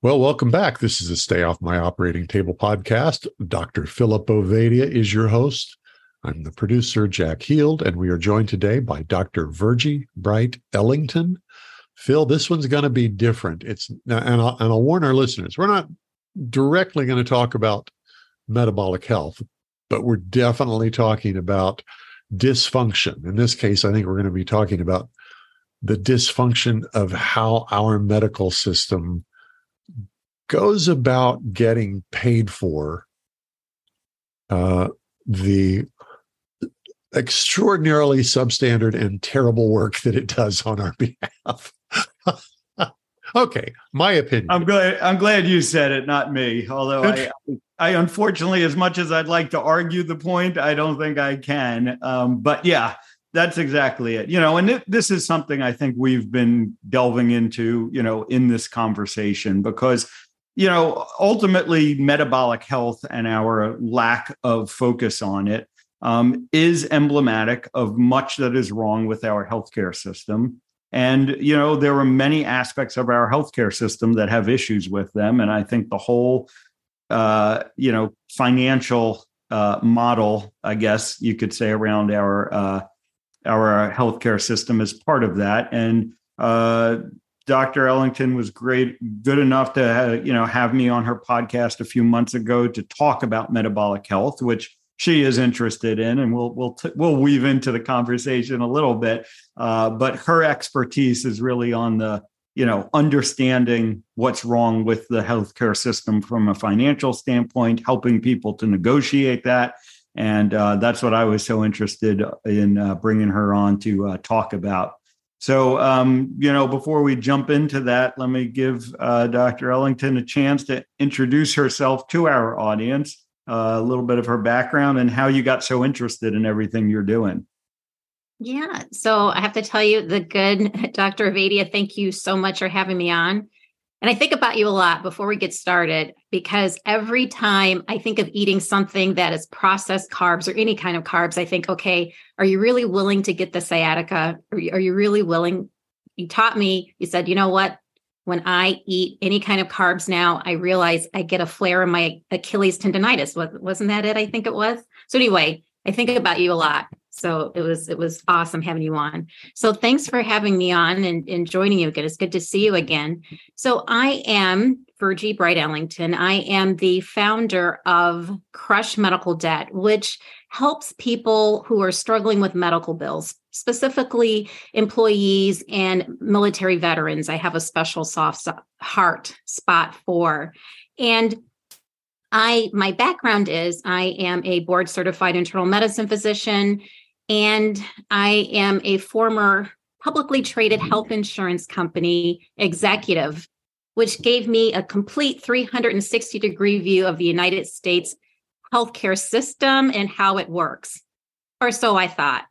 Well, welcome back. This is a Stay Off My Operating Table podcast. Dr. Philip Ovadia is your host. I'm the producer, Jack Heald, and we are joined today by Dr. Virgie Bright Ellington. Phil, this one's going to be different. It's and I'll, and I'll warn our listeners, we're not directly going to talk about metabolic health, but we're definitely talking about dysfunction. In this case, I think we're going to be talking about the dysfunction of how our medical system goes about getting paid for uh, the extraordinarily substandard and terrible work that it does on our behalf. okay, my opinion. I'm glad. I'm glad you said it, not me. Although I, I unfortunately, as much as I'd like to argue the point, I don't think I can. Um, but yeah, that's exactly it. You know, and th- this is something I think we've been delving into, you know, in this conversation because you know, ultimately, metabolic health and our lack of focus on it um, is emblematic of much that is wrong with our healthcare system. And, you know, there are many aspects of our healthcare system that have issues with them. And I think the whole, uh, you know, financial uh, model, I guess you could say, around our uh, our healthcare system is part of that. And uh, Dr. Ellington was great, good enough to have, you know have me on her podcast a few months ago to talk about metabolic health, which she is interested in, and we'll we'll t- we'll weave into the conversation a little bit. Uh, but her expertise is really on the you know understanding what's wrong with the healthcare system from a financial standpoint, helping people to negotiate that, and uh, that's what I was so interested in uh, bringing her on to uh, talk about. So, um, you know, before we jump into that, let me give uh, Dr. Ellington a chance to introduce herself to our audience, uh, a little bit of her background and how you got so interested in everything you're doing. Yeah. So I have to tell you, the good Dr. Ovadia, thank you so much for having me on. And I think about you a lot before we get started because every time I think of eating something that is processed carbs or any kind of carbs, I think, okay, are you really willing to get the sciatica? Are you, are you really willing? You taught me, you said, you know what? When I eat any kind of carbs now, I realize I get a flare in my Achilles tendonitis. Wasn't that it? I think it was. So, anyway, I think about you a lot. So it was it was awesome having you on. So thanks for having me on and, and joining you again. It's good to see you again. So I am Virgie Bright Ellington. I am the founder of Crush Medical Debt, which helps people who are struggling with medical bills, specifically employees and military veterans. I have a special soft heart spot for. And I my background is I am a board certified internal medicine physician and I am a former publicly traded health insurance company executive, which gave me a complete 360 degree view of the United States healthcare system and how it works. Or so I thought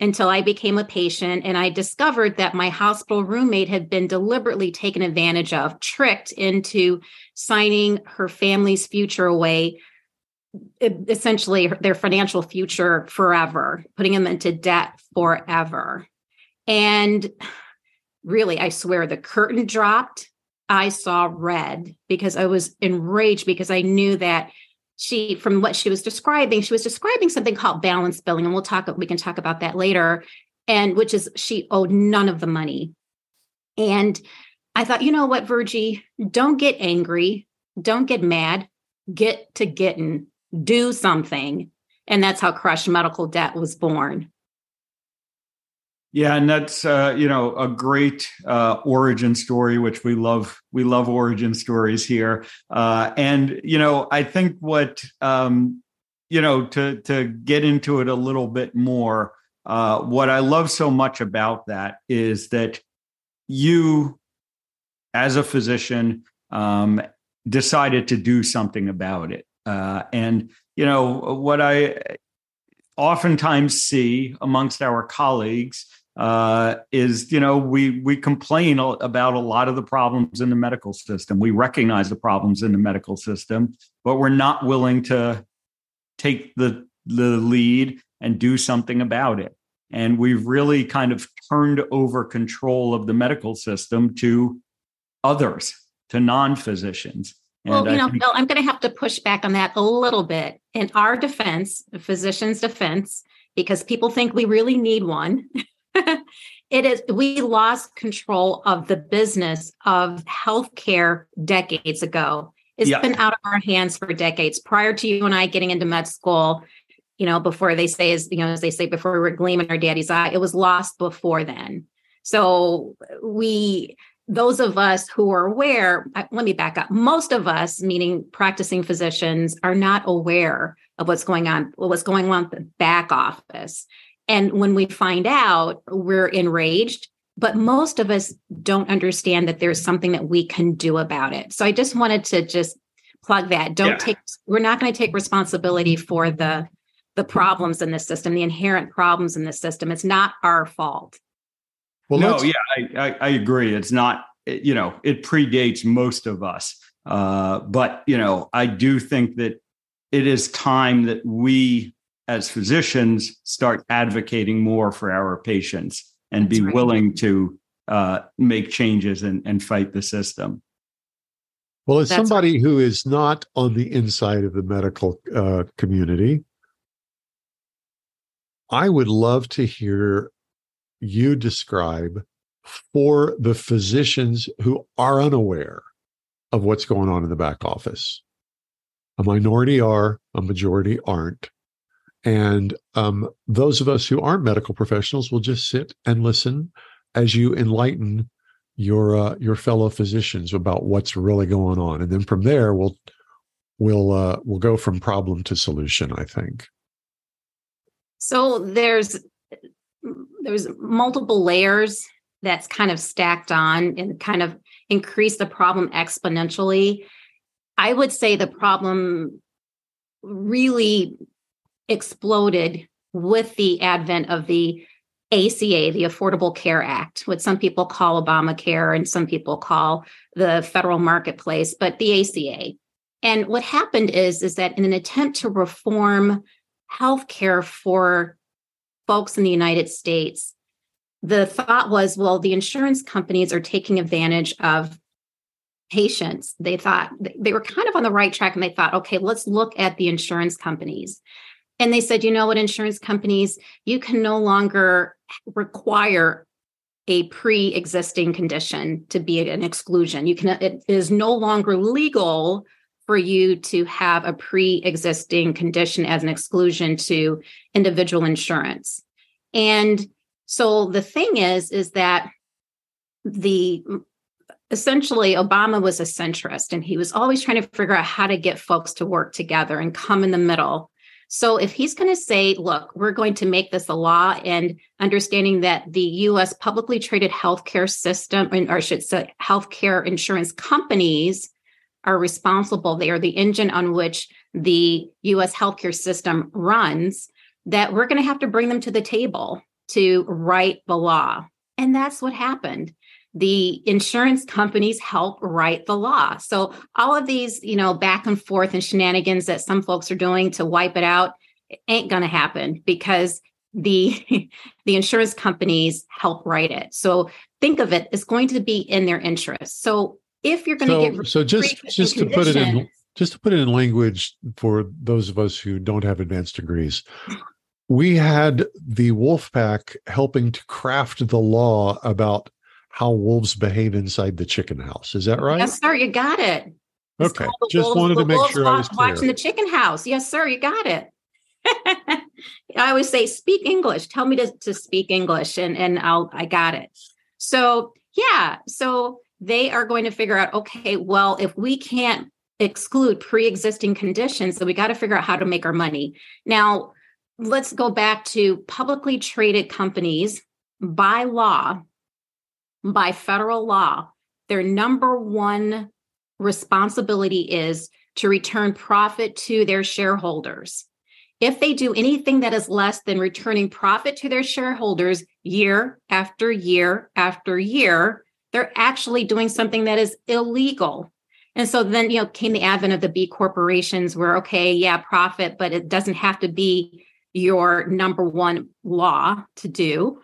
until I became a patient and I discovered that my hospital roommate had been deliberately taken advantage of, tricked into signing her family's future away essentially their financial future forever, putting them into debt forever. And really, I swear the curtain dropped. I saw red because I was enraged because I knew that she, from what she was describing, she was describing something called balance billing. And we'll talk, we can talk about that later. And which is she owed none of the money. And I thought, you know what, Virgie, don't get angry. Don't get mad. Get to getting do something. And that's how Crush Medical Debt was born. Yeah, and that's uh, you know a great uh, origin story, which we love. We love origin stories here, uh, and you know I think what um, you know to to get into it a little bit more. Uh, what I love so much about that is that you, as a physician, um, decided to do something about it. Uh, and, you know, what I oftentimes see amongst our colleagues uh, is you know we we complain about a lot of the problems in the medical system. We recognize the problems in the medical system, but we're not willing to take the the lead and do something about it. And we've really kind of turned over control of the medical system to others, to non-physicians. Well, you know, think- Bill, I'm going to have to push back on that a little bit. In our defense, the physician's defense, because people think we really need one. it is we lost control of the business of healthcare decades ago. It's yeah. been out of our hands for decades. Prior to you and I getting into med school, you know, before they say as you know, as they say before we were gleaming our daddy's eye, it was lost before then. So we those of us who are aware, let me back up. Most of us, meaning practicing physicians, are not aware of what's going on, what's going on at the back office. And when we find out, we're enraged. But most of us don't understand that there's something that we can do about it. So I just wanted to just plug that. Don't yeah. take, we're not going to take responsibility for the the problems in the system, the inherent problems in the system. It's not our fault. Well, no, yeah, I, I, I, agree. It's not, you know, it predates most of us. Uh, but, you know, I do think that it is time that we as physicians start advocating more for our patients and That's be right. willing to uh, make changes and, and fight the system. Well, as That's somebody right. who is not on the inside of the medical uh, community, I would love to hear you describe for the physicians who are unaware of what's going on in the back office. A minority are, a majority aren't. And um, those of us who aren't medical professionals will just sit and listen as you enlighten your uh, your fellow physicians about what's really going on, and then from there we'll we'll uh, we'll go from problem to solution. I think. So there's there's multiple layers that's kind of stacked on and kind of increase the problem exponentially. I would say the problem really exploded with the advent of the ACA, the Affordable Care Act, what some people call Obamacare and some people call the federal marketplace, but the ACA. And what happened is, is that in an attempt to reform healthcare for folks in the United States, the thought was, well, the insurance companies are taking advantage of patients. They thought they were kind of on the right track and they thought, okay, let's look at the insurance companies. And they said, you know what, insurance companies, you can no longer require a pre-existing condition to be an exclusion. You can it is no longer legal for you to have a pre-existing condition as an exclusion to individual insurance. And so the thing is is that the essentially Obama was a centrist and he was always trying to figure out how to get folks to work together and come in the middle so if he's going to say, look, we're going to make this a law and understanding that the US publicly traded healthcare system, or I should say healthcare insurance companies are responsible, they are the engine on which the US healthcare system runs, that we're going to have to bring them to the table to write the law. And that's what happened the insurance companies help write the law. So all of these, you know, back and forth and shenanigans that some folks are doing to wipe it out ain't going to happen because the the insurance companies help write it. So think of it, it's going to be in their interest. So if you're going so, to get so just just to put it in just to put it in language for those of us who don't have advanced degrees we had the wolf pack helping to craft the law about how wolves behave inside the chicken house. Is that right? Yes, sir. You got it. It's okay. Just wolves, wanted to make sure I was clear. watching the chicken house. Yes, sir. You got it. I always say, speak English. Tell me to, to speak English, and and I'll I got it. So yeah, so they are going to figure out. Okay, well, if we can't exclude pre-existing conditions, then we got to figure out how to make our money. Now, let's go back to publicly traded companies by law by federal law, their number one responsibility is to return profit to their shareholders. If they do anything that is less than returning profit to their shareholders year after year after year, they're actually doing something that is illegal. And so then, you know, came the advent of the B corporations where, okay, yeah, profit, but it doesn't have to be your number one law to do.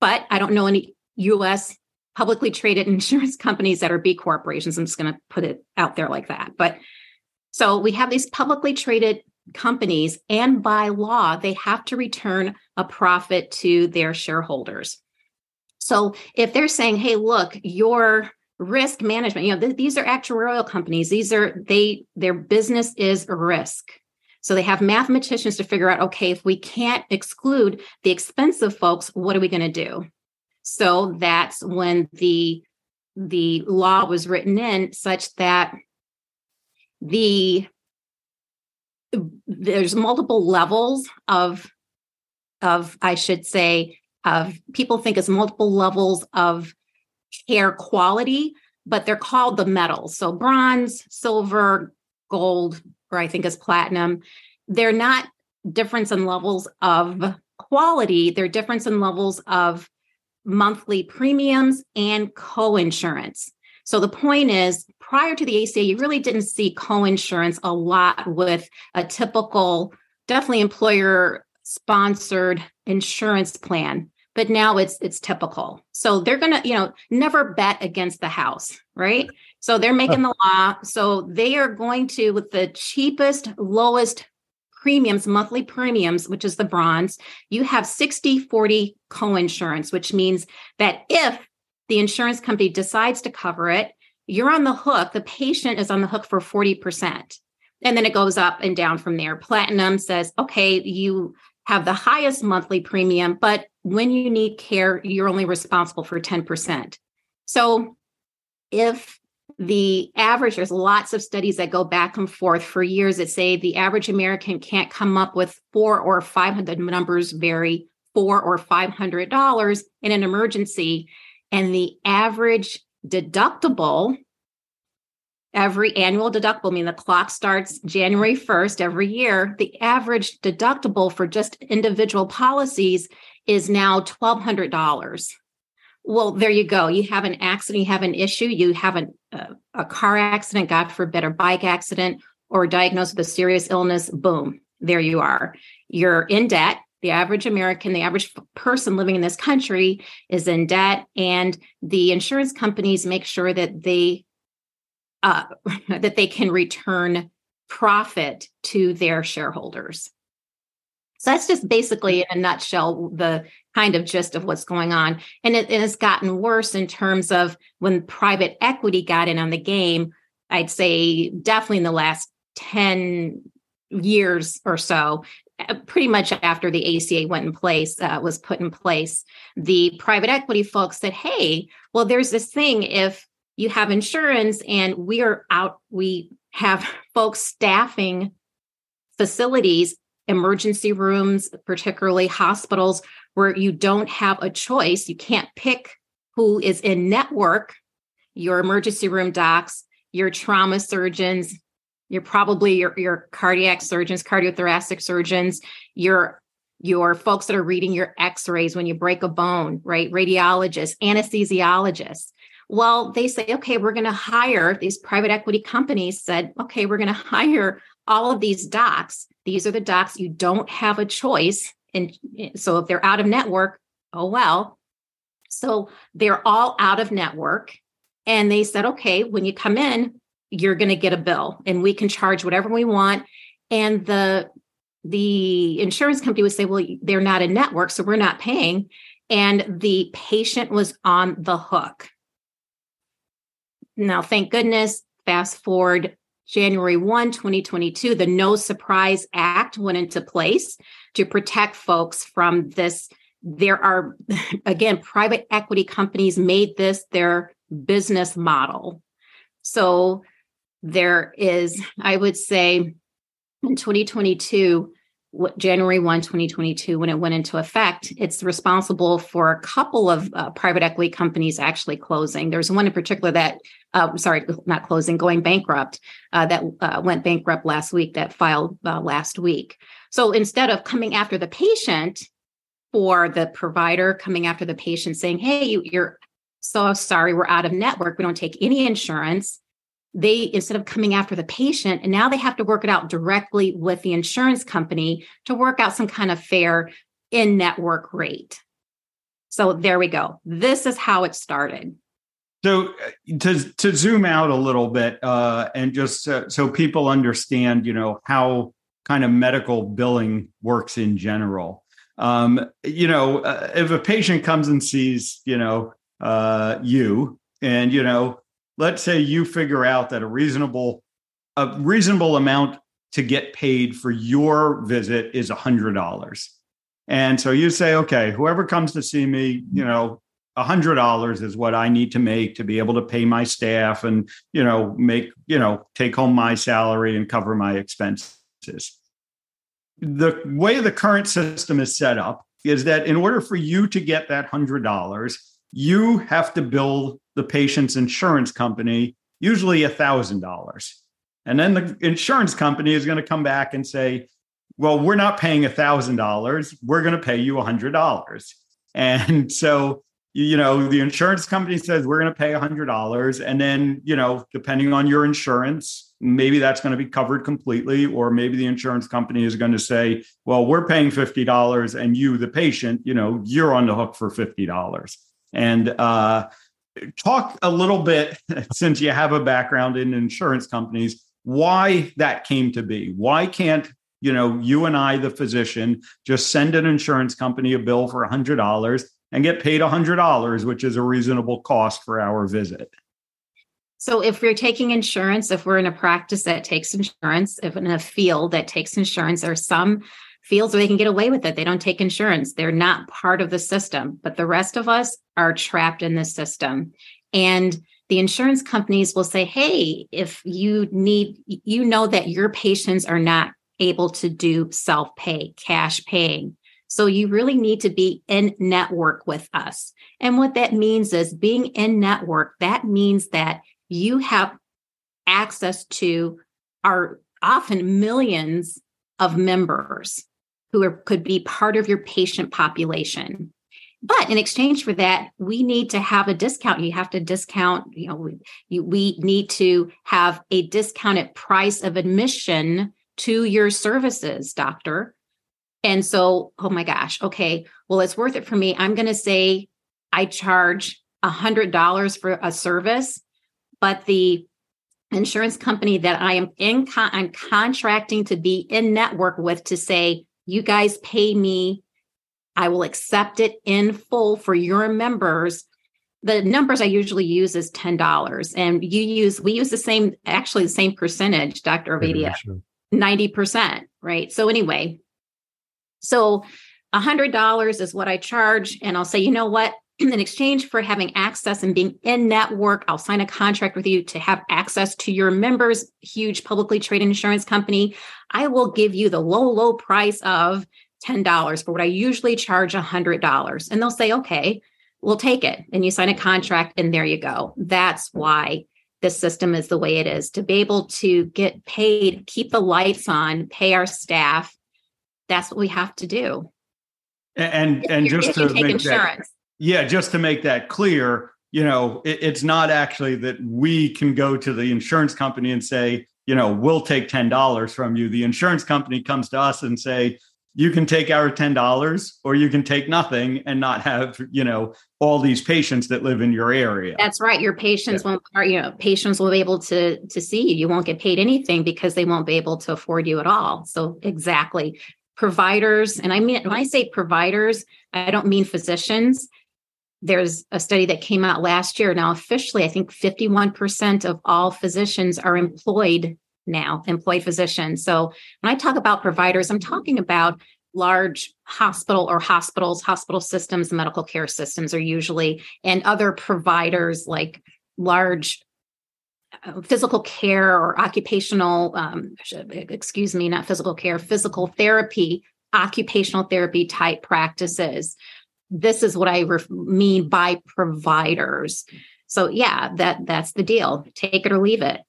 But I don't know any US publicly traded insurance companies that are B corporations. I'm just going to put it out there like that. But so we have these publicly traded companies, and by law, they have to return a profit to their shareholders. So if they're saying, hey, look, your risk management, you know, th- these are actuarial companies, these are they their business is risk. So they have mathematicians to figure out, okay, if we can't exclude the expensive folks, what are we going to do? So that's when the the law was written in such that the there's multiple levels of of I should say of people think it's multiple levels of care quality, but they're called the metals. So bronze, silver, gold, or I think is platinum. They're not difference in levels of quality, they're difference in levels of monthly premiums and co-insurance. So the point is, prior to the ACA, you really didn't see co-insurance a lot with a typical, definitely employer sponsored insurance plan. But now it's it's typical. So they're gonna, you know, never bet against the house, right? So they're making the law. So they are going to, with the cheapest, lowest premiums, monthly premiums, which is the bronze, you have 60 40 co-insurance, which means that if the insurance company decides to cover it, you're on the hook. The patient is on the hook for 40%. And then it goes up and down from there. Platinum says, okay, you have the highest monthly premium, but when you need care, you're only responsible for 10%. So if the average there's lots of studies that go back and forth for years that say the average american can't come up with four or five hundred numbers vary four or five hundred dollars in an emergency and the average deductible every annual deductible I mean the clock starts january 1st every year the average deductible for just individual policies is now $1200 well, there you go. You have an accident, you have an issue, you have an, uh, a car accident, God forbid, or bike accident, or diagnosed with a serious illness. Boom, there you are. You're in debt. The average American, the average person living in this country is in debt, and the insurance companies make sure that they uh, that they can return profit to their shareholders. So that's just basically in a nutshell the kind of gist of what's going on. And it, has gotten worse in terms of when private equity got in on the game. I'd say definitely in the last 10 years or so, uh, pretty much after the ACA went in place, uh, was put in place, the private equity folks said, hey, well, there's this thing if you have insurance and we are out, we have folks staffing facilities emergency rooms, particularly hospitals, where you don't have a choice. You can't pick who is in network, your emergency room docs, your trauma surgeons, you're probably your, your cardiac surgeons, cardiothoracic surgeons, your your folks that are reading your x-rays when you break a bone, right? Radiologists, anesthesiologists. Well, they say, okay, we're going to hire these private equity companies said, okay, we're going to hire all of these docs, these are the docs you don't have a choice. And so if they're out of network, oh well. So they're all out of network. And they said, okay, when you come in, you're going to get a bill and we can charge whatever we want. And the the insurance company would say, well, they're not a network, so we're not paying. And the patient was on the hook. Now, thank goodness, fast forward January 1, 2022, the No Surprise Act went into place to protect folks from this. There are, again, private equity companies made this their business model. So there is, I would say, in 2022, January 1, 2022, when it went into effect, it's responsible for a couple of uh, private equity companies actually closing. There's one in particular that, uh, sorry, not closing, going bankrupt, uh, that uh, went bankrupt last week, that filed uh, last week. So instead of coming after the patient for the provider, coming after the patient saying, hey, you, you're so sorry, we're out of network, we don't take any insurance they instead of coming after the patient and now they have to work it out directly with the insurance company to work out some kind of fair in network rate. So there we go. This is how it started. So uh, to to zoom out a little bit uh, and just uh, so people understand you know how kind of medical billing works in general. Um, you know uh, if a patient comes and sees you know uh, you and you know let's say you figure out that a reasonable a reasonable amount to get paid for your visit is a hundred dollars. And so you say okay whoever comes to see me you know a hundred dollars is what i need to make to be able to pay my staff and you know make you know take home my salary and cover my expenses. The way the current system is set up is that in order for you to get that hundred dollars you have to bill the patient's insurance company usually a thousand dollars. And then the insurance company is going to come back and say well we're not paying a thousand dollars we're going to pay you a hundred dollars. And so you know the insurance company says we're going to pay a hundred dollars. And then you know depending on your insurance maybe that's going to be covered completely or maybe the insurance company is going to say well we're paying $50 and you the patient you know you're on the hook for $50 and uh, talk a little bit, since you have a background in insurance companies, why that came to be. Why can't you know you and I, the physician, just send an insurance company a bill for hundred dollars and get paid hundred dollars, which is a reasonable cost for our visit? So, if we're taking insurance, if we're in a practice that takes insurance, if in a field that takes insurance, there's some where they can get away with it. They don't take insurance. They're not part of the system, but the rest of us are trapped in the system. And the insurance companies will say, hey, if you need, you know that your patients are not able to do self pay, cash paying. So you really need to be in network with us. And what that means is being in network, that means that you have access to our often millions of members who are, could be part of your patient population. But in exchange for that, we need to have a discount. You have to discount, you know, we, you, we need to have a discounted price of admission to your services, doctor. And so, oh my gosh, okay, well, it's worth it for me. I'm going to say I charge $100 for a service, but the insurance company that I am in, con- I'm contracting to be in network with to say, you guys pay me. I will accept it in full for your members. The numbers I usually use is $10. And you use, we use the same, actually the same percentage, Dr. Ovadia, 90%, right? So anyway, so $100 is what I charge. And I'll say, you know what? in exchange for having access and being in network, I'll sign a contract with you to have access to your members' huge publicly traded insurance company. I will give you the low, low price of $10 for what I usually charge $100. And they'll say, okay, we'll take it. And you sign a contract, and there you go. That's why this system is the way it is to be able to get paid, keep the lights on, pay our staff. That's what we have to do. And and, just to make insurance. that yeah, just to make that clear, you know, it, it's not actually that we can go to the insurance company and say, you know, we'll take $10 from you. The insurance company comes to us and say, you can take our $10 or you can take nothing and not have, you know, all these patients that live in your area. That's right. Your patients yeah. won't you know, patients will be able to to see you. You won't get paid anything because they won't be able to afford you at all. So exactly. Providers, and I mean when I say providers, I don't mean physicians there's a study that came out last year. Now, officially, I think 51% of all physicians are employed now, employed physicians. So when I talk about providers, I'm talking about large hospital or hospitals, hospital systems, medical care systems are usually, and other providers like large uh, physical care or occupational, um, excuse me, not physical care, physical therapy, occupational therapy type practices. This is what I mean by providers. So yeah, that that's the deal. Take it or leave it.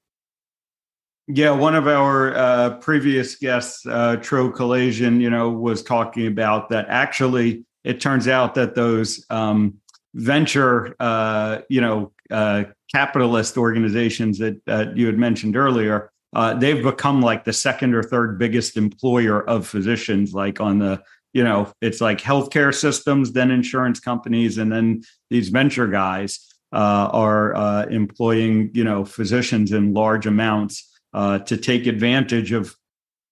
Yeah, one of our uh, previous guests, uh, Tro Kalayjian, you know, was talking about that. Actually, it turns out that those um, venture, uh, you know, uh, capitalist organizations that uh, you had mentioned earlier, uh, they've become like the second or third biggest employer of physicians. Like on the, you know, it's like healthcare systems, then insurance companies, and then these venture guys uh, are uh, employing, you know, physicians in large amounts uh, to take advantage of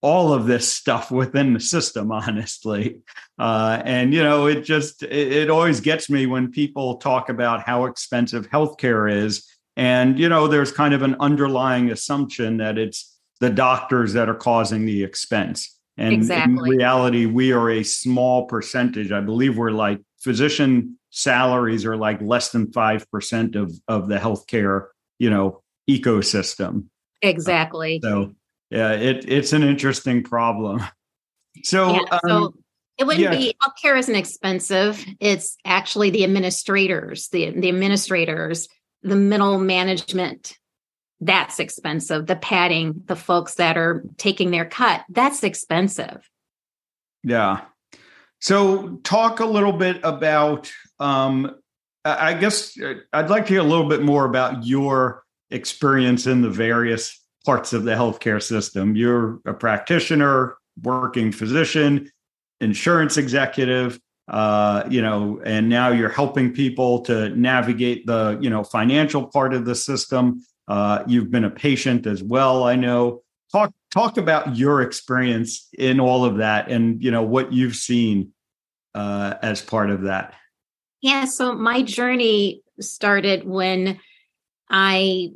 all of this stuff within the system honestly. Uh, and you know it just it, it, always gets me when people talk about how expensive healthcare is. And you know there's kind of an underlying assumption that it's the doctors that are causing the expense and exactly. in reality we are a small percentage i believe we're like physician salaries are like less than 5% of of the healthcare you know ecosystem Exactly. So yeah, it it's an interesting problem. So, yeah, so um, it wouldn't yeah. be healthcare isn't expensive. It's actually the administrators, the the administrators, the middle management. That's expensive. The padding, the folks that are taking their cut, that's expensive. Yeah. So talk a little bit about um I guess uh, I'd like to hear a little bit more about your experience in the various parts of the healthcare system. You're a practitioner, working physician, insurance executive, uh, you know, and now you're helping people to navigate the, you know, financial part of the system. Uh, you've been a patient as well, I know. Talk talk about your experience in all of that, and you know what you've seen uh, as part of that. Yeah, so my journey started when I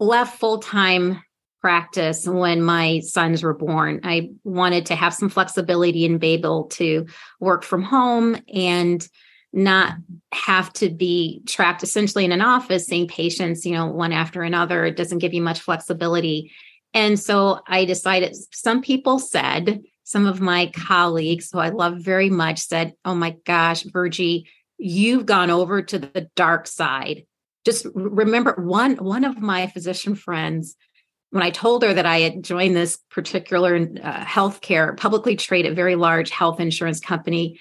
left full time practice when my sons were born. I wanted to have some flexibility and be able to work from home and not have to be trapped essentially in an office seeing patients, you know, one after another. It doesn't give you much flexibility. And so I decided some people said, some of my colleagues who I love very much said, Oh my gosh, Virgie, you've gone over to the dark side just remember one one of my physician friends when I told her that I had joined this particular uh, healthcare publicly traded very large health insurance company,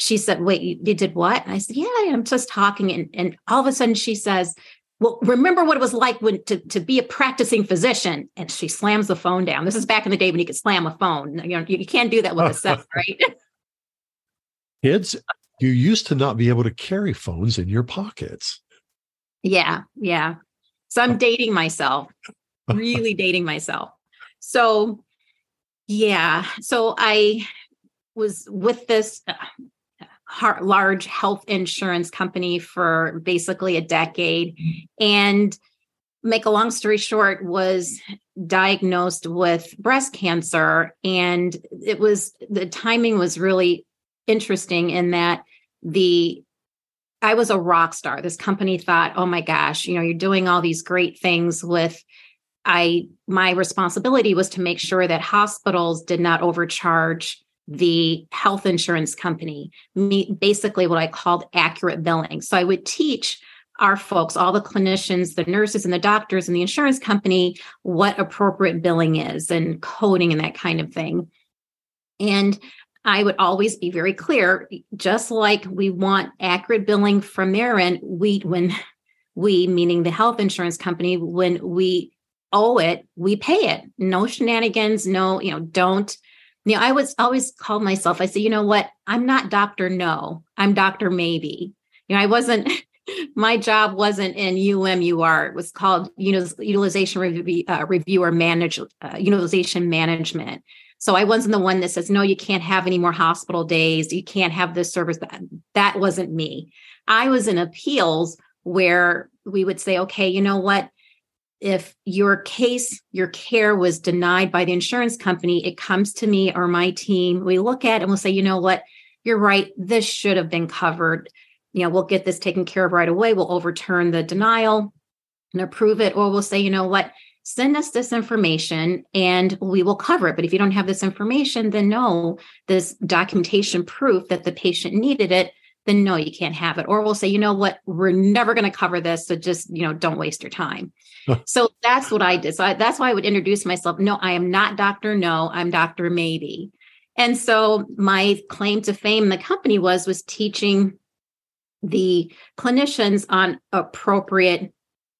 she said, "Wait, you, you did what?" And I said, "Yeah, I'm just talking." And, and all of a sudden, she says, "Well, remember what it was like when to, to be a practicing physician?" And she slams the phone down. This is back in the day when you could slam a phone. You know, you can't do that with a cell, right? Kids, you used to not be able to carry phones in your pockets. Yeah, yeah. So I'm dating myself, really dating myself. So, yeah. So I was with this uh, large health insurance company for basically a decade and make a long story short was diagnosed with breast cancer and it was the timing was really interesting in that the I was a rock star. This company thought, oh my gosh, you know, you're doing all these great things with I my responsibility was to make sure that hospitals did not overcharge the health insurance company, basically what I called accurate billing. So I would teach our folks, all the clinicians, the nurses and the doctors and the insurance company, what appropriate billing is and coding and that kind of thing. And I would always be very clear, just like we want accurate billing from their end, we when we, meaning the health insurance company, when we owe it, we pay it. No shenanigans, no, you know, don't. You know, I was always called myself, I said, you know what? I'm not Dr. No, I'm Dr. Maybe. You know, I wasn't my job wasn't in UMUR. It was called you know, utilization review, uh, review or manage uh, utilization management. So I wasn't the one that says, no, you can't have any more hospital days. You can't have this service. That, that wasn't me. I was in appeals where we would say, okay, you know what? If your case, your care was denied by the insurance company, it comes to me or my team. We look at and we'll say, you know what? You're right. This should have been covered. You know, we'll get this taken care of right away. We'll overturn the denial and approve it, or we'll say, you know what, send us this information and we will cover it. But if you don't have this information, then no, this documentation proof that the patient needed it, then no, you can't have it. Or we'll say, you know what, we're never going to cover this. So just, you know, don't waste your time. so that's what I did. So I, that's why I would introduce myself. No, I am not Dr. No, I'm Dr. Maybe. And so my claim to fame in the company was was teaching the clinicians on appropriate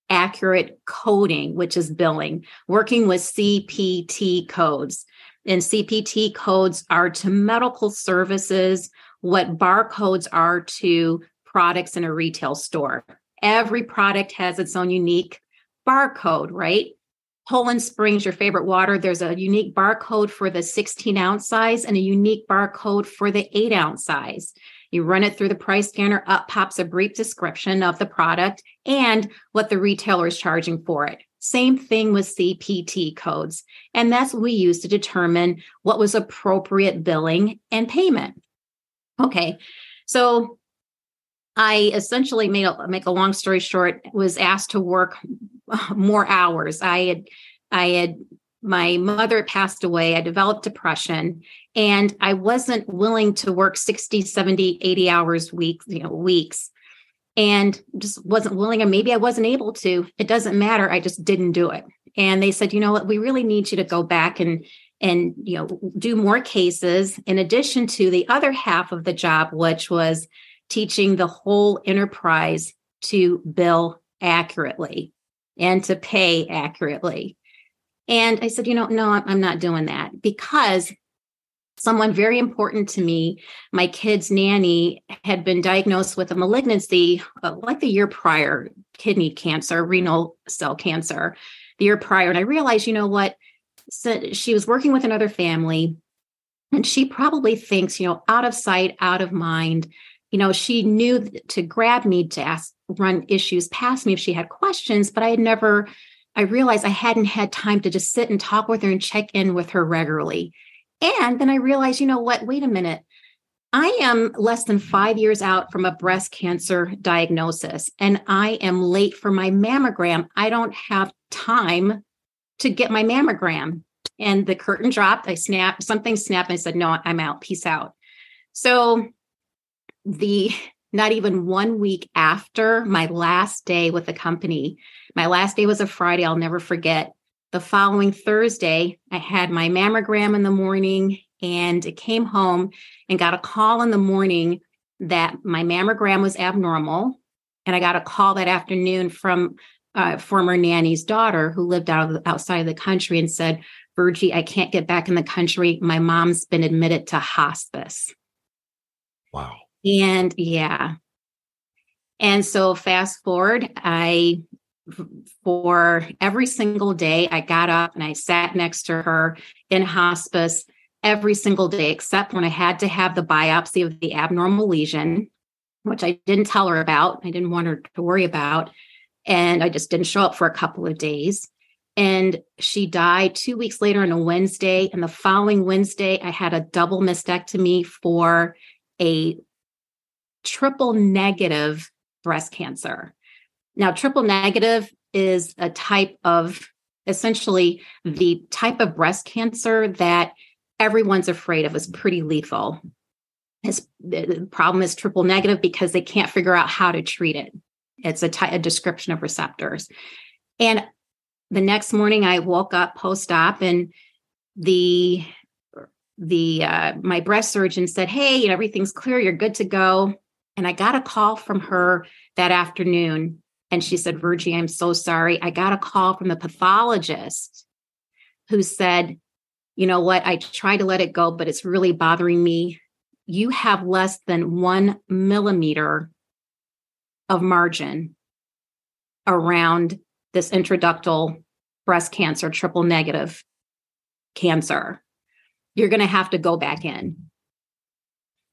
accurate coding, which is billing, working with CPT codes. And CPT codes are to medical services what barcodes are to products in a retail store. Every product has its own unique barcode, right? Poland Springs, your favorite water, there's a unique barcode for the 16 ounce size and a unique barcode for the eight ounce size. You run it through the price scanner, up pops a brief description of the product and what the retailer is charging for it. Same thing with CPT codes. And that's what we use to determine what was appropriate billing and payment. Okay. So I essentially made a make a long story short, was asked to work more hours. I had I had my mother passed away. I developed depression and I wasn't willing to work 60, 70, 80 hours weeks, you know, weeks. And just wasn't willing, and maybe I wasn't able to. It doesn't matter. I just didn't do it. And they said, you know what, we really need you to go back and and you know do more cases in addition to the other half of the job which was teaching the whole enterprise to bill accurately and to pay accurately. And i said you know no i'm not doing that because someone very important to me my kid's nanny had been diagnosed with a malignancy uh, like the year prior kidney cancer renal cell cancer the year prior. And i realized you know what so she was working with another family and she probably thinks you know out of sight out of mind. You know she knew to grab me to ask run issues past me if she had questions but i had never i realized i hadn't had time to just sit and talk with her and check in with her regularly. And then i realized you know what wait a minute. I am less than five years out from a breast cancer diagnosis, and I am late for my mammogram. I don't have time to get my mammogram. And the curtain dropped. I snapped, something snapped. And I said, No, I'm out. Peace out. So the not even one week after my last day with the company, my last day was a Friday. I'll never forget. The following Thursday, I had my mammogram in the morning and it came home and got a call in the morning that my mammogram was abnormal. And I got a call that afternoon from uh, former nanny's daughter who lived out of the, outside of the country and said, Virgie, I can't get back in the country. My mom's been admitted to hospice. Wow. And yeah. And so fast forward, I for every single day I got up and I sat next to her in hospice every single day except when I had to have the biopsy of the abnormal lesion, which I didn't tell her about. I didn't want her to worry about and I just didn't show up for a couple of days. And she died two weeks later on a Wednesday. And the following Wednesday, I had a double mastectomy for a triple negative breast cancer. Now, triple negative is a type of essentially the type of breast cancer that everyone's afraid of is pretty lethal. The problem is triple negative because they can't figure out how to treat it. It's a, t- a description of receptors. And the next morning, I woke up post op, and the the uh, my breast surgeon said, "Hey, everything's clear. You're good to go." And I got a call from her that afternoon, and she said, "Virgie, I'm so sorry. I got a call from the pathologist who said." You know what? I tried to let it go, but it's really bothering me. You have less than one millimeter of margin around this intraductal breast cancer, triple negative cancer. You're going to have to go back in.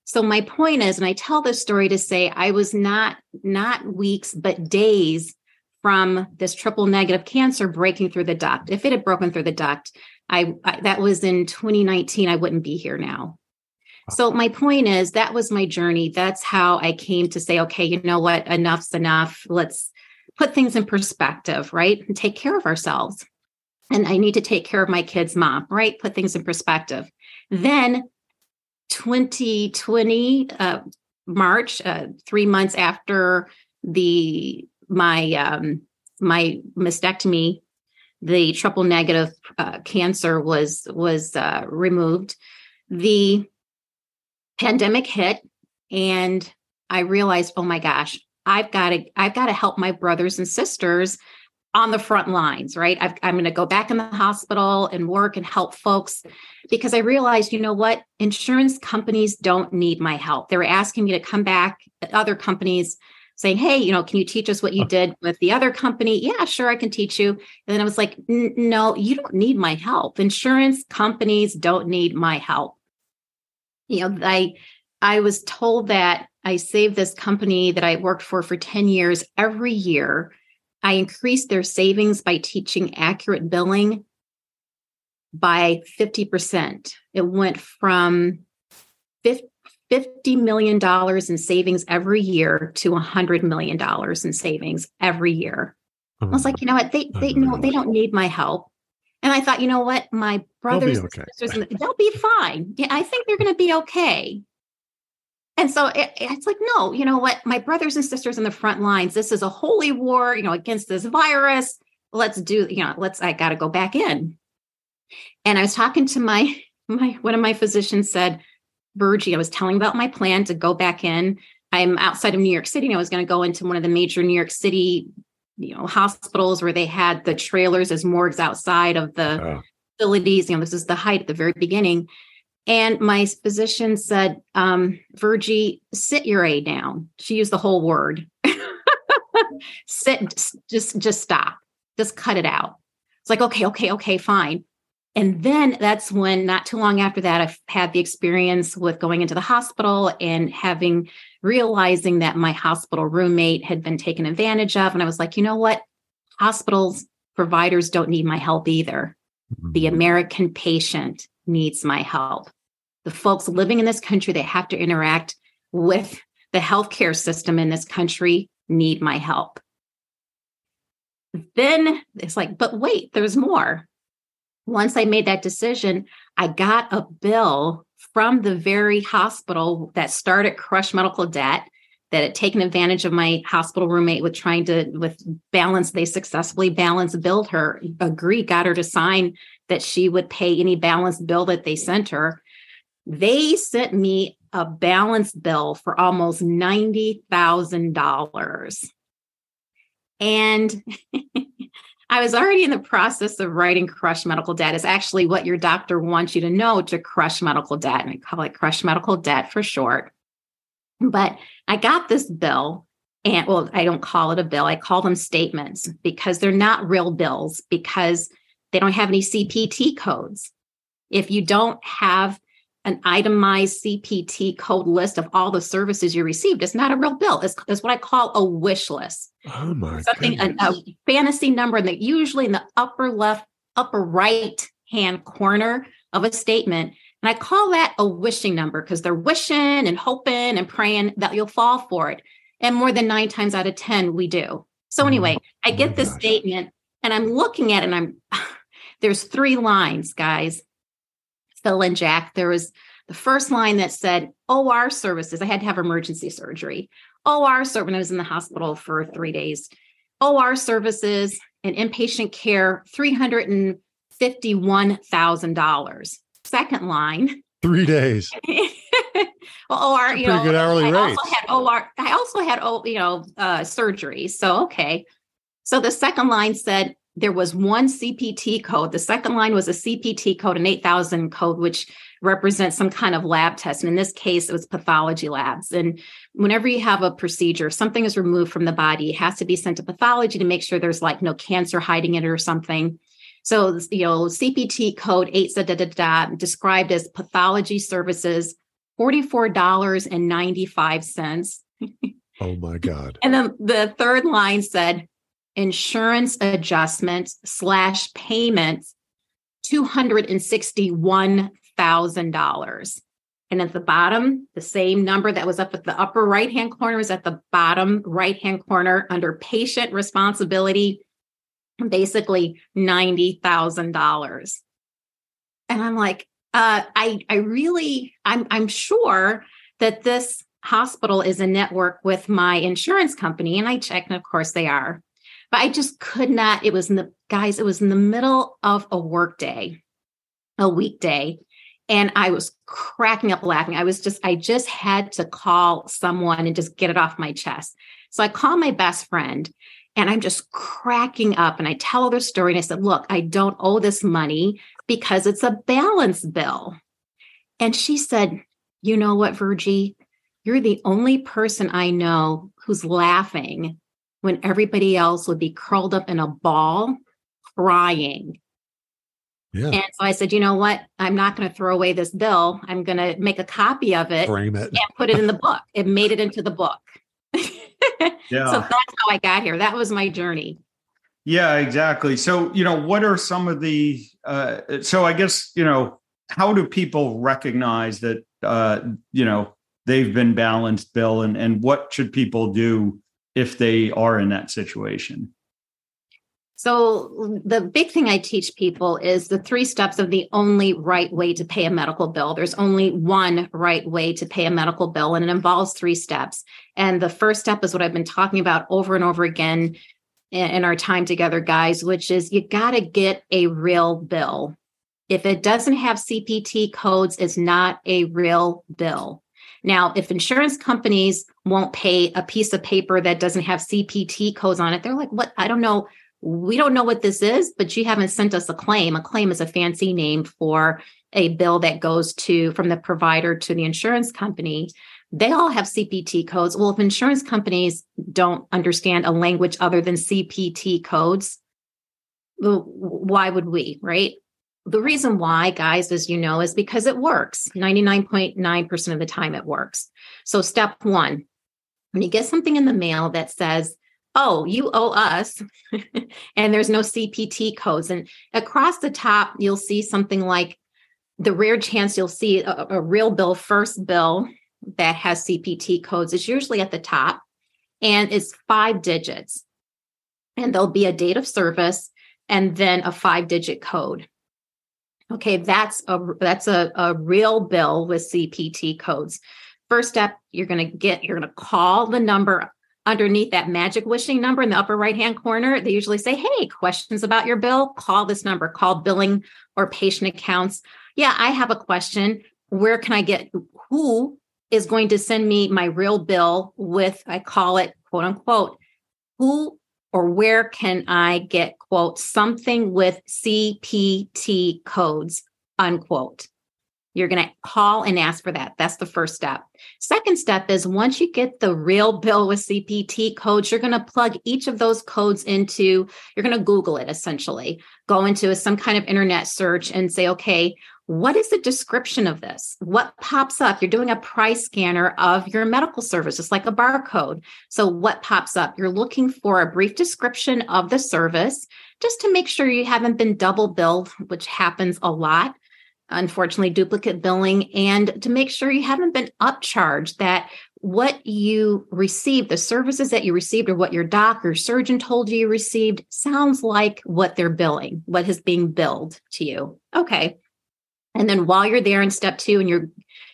So my point is, and I tell this story to say I was not not weeks, but days from this triple negative cancer breaking through the duct. If it had broken through the duct, I, I that was in 2019. I wouldn't be here now. So my point is that was my journey. That's how I came to say, okay, you know what, enough's enough. Let's put things in perspective, right? And take care of ourselves. And I need to take care of my kid's mom, right? Put things in perspective. Then 2020, uh, March, uh, three months after the my um, my mastectomy, the triple negative uh, cancer was was uh, removed. The pandemic hit, and I realized, oh my gosh, I've got to I've got to help my brothers and sisters on the front lines, right? i am going to go back in the hospital and work and help folks because I realized, you know what? Insurance companies don't need my help. They were asking me to come back, other companies saying, Hey, you know, can you teach us what you did with the other company? Yeah, sure, I can teach you. And then I was like, No, you don't need my help. Insurance companies don't need my help. You know, I, I was told that I saved this company that I worked for for 10 years every year I increased their savings by teaching accurate billing by 50%. It went from $50 million in savings every year to $100 million in savings every year. I was like, you know what? They they know they don't need my help. And I thought, you know what? My brothers okay. and sisters, they'll be fine. Yeah, I think they're going to be okay. And so it, it's like, no, you know what? My brothers and sisters in the front lines, this is a holy war, you know, against this virus. Let's do, you know, let's, I got to go back in. And I was talking to my, my, one of my physicians said, Virgie, I was telling about my plan to go back in. I'm outside of New York City and I was going to go into one of the major New York City, you know, hospitals where they had the trailers as morgues outside of the oh. facilities. You know, this is the height at the very beginning. And my physician said, um, Virgie, sit your A down. She used the whole word. sit, just, just stop. Just cut it out. It's like, okay, okay, okay, fine. And then that's when, not too long after that, i've had the experience with going into the hospital and having realizing that my hospital roommate had been taken advantage of. And I was like, you know what? Hospitals, providers don't need my help either. The mm-hmm. American patient needs my help the folks living in this country that have to interact with the healthcare system in this country need my help. Then it's like, but wait, there's more. Once I made that decision, I got a bill from the very hospital that started Crush Medical Debt that had taken advantage of my hospital roommate with trying to with balance they successfully balance billed her agreed got her to sign that she would pay any balance bill that they sent her they sent me a balance bill for almost $90,000. And I was already in the process of writing Crush Medical Debt. Is actually what your doctor wants you to know to crush medical debt. And I call it Crush Medical Debt for short. But I got this bill, and well, I don't call it a bill, I call them statements because they're not real bills because they don't have any CPT codes. If you don't have an itemized CPT code list of all the services you received. It's not a real bill. It's, it's what I call a wish list. Oh my Something, a, a, fantasy number that usually in the upper left, upper right hand corner of a statement. And I call that a wishing number because they're wishing and hoping and praying that you'll fall for it. And more than nine times out of 10, we do. So oh anyway, I get this gosh. statement and I'm looking at it and I'm, there's three lines, guys. Phil and Jack, there was the first line that said OR services. I had to have emergency surgery. OR service when I was in the hospital for three days. OR services and inpatient care, $351,000. Second line. Three days. well, OR, you know, good hourly I rate. also had OR, I also had, you know, uh, surgery. So, okay. So the second line said there was one CPT code. The second line was a CPT code, an 8000 code, which represents some kind of lab test. And in this case, it was pathology labs. And whenever you have a procedure, something is removed from the body, it has to be sent to pathology to make sure there's like no cancer hiding in it or something. So, you know, CPT code 8 da, da, da, da, described as pathology services, $44.95. oh my God. And then the third line said insurance adjustments slash payments $261,000. And at the bottom, the same number that was up at the upper right hand corner is at the bottom right hand corner under patient responsibility, basically $90,000. And I'm like, uh, I, I really, I'm, I'm sure that this hospital is a network with my insurance company. And I checked, and of course they are. But I just could not. It was in the guys, it was in the middle of a workday, a weekday and I was cracking up laughing. I was just, I just had to call someone and just get it off my chest. So I call my best friend and I'm just cracking up and I tell her the story. And I said, Look, I don't owe this money because it's a balance bill. And she said, You know what, Virgie? You're the only person I know who's laughing when everybody else would be curled up in a ball crying yeah. And so I said, you know what? I'm not going to throw away this bill. I'm going to make a copy of it, frame it, and put it in the book. It made it into the book. yeah. So that's how I got here. That was my journey. Yeah, exactly. So, you know, what are some of the, uh, so I guess, you know, how do people recognize that, uh, you know, they've been balanced, Bill, and, and what should people do if they are in that situation? So, the big thing I teach people is the three steps of the only right way to pay a medical bill. There's only one right way to pay a medical bill, and it involves three steps. And the first step is what I've been talking about over and over again in our time together, guys, which is you got to get a real bill. If it doesn't have CPT codes, it's not a real bill. Now, if insurance companies won't pay a piece of paper that doesn't have CPT codes on it, they're like, what? I don't know we don't know what this is, but you haven't sent us a claim. A claim is a fancy name for a bill that goes to from the provider to the insurance company. They all have CPT codes. Well, if insurance companies don't understand a language other than CPT codes, why would we, right? The reason why, guys, as you know, is because it works. 99.9% of the time it works. So, step one, when you get something in the mail that says oh, you owe us, and there's no CPT codes. And across the top, you'll see something like the rare chance you'll see a, a real bill, first bill that has CPT codes is usually at the top and it's five digits. And there'll be a date of service and then a five digit code. Okay, that's a that's a, a real bill with CPT codes. First step, you're going to get you're going to call the number underneath that magic wishing number in the upper right hand corner, they usually say, Hey, questions about your bill? Call this number, call billing or patient accounts. Yeah, I have a question. Where can I get who is going to send me my real bill with, I call it quote unquote, who or where can I get quote something with CPT codes, unquote. You're going to call and ask for that. That's the first step. Second step is once you get the real bill with CPT codes, you're going to plug each of those codes into, you're going to Google it essentially, go into some kind of internet search and say, okay, what is the description of this? What pops up? You're doing a price scanner of your medical service, just like a barcode. So, what pops up? You're looking for a brief description of the service just to make sure you haven't been double billed, which happens a lot unfortunately duplicate billing and to make sure you haven't been upcharged that what you received the services that you received or what your doc or surgeon told you you received sounds like what they're billing what is being billed to you. Okay. And then while you're there in step 2 and you're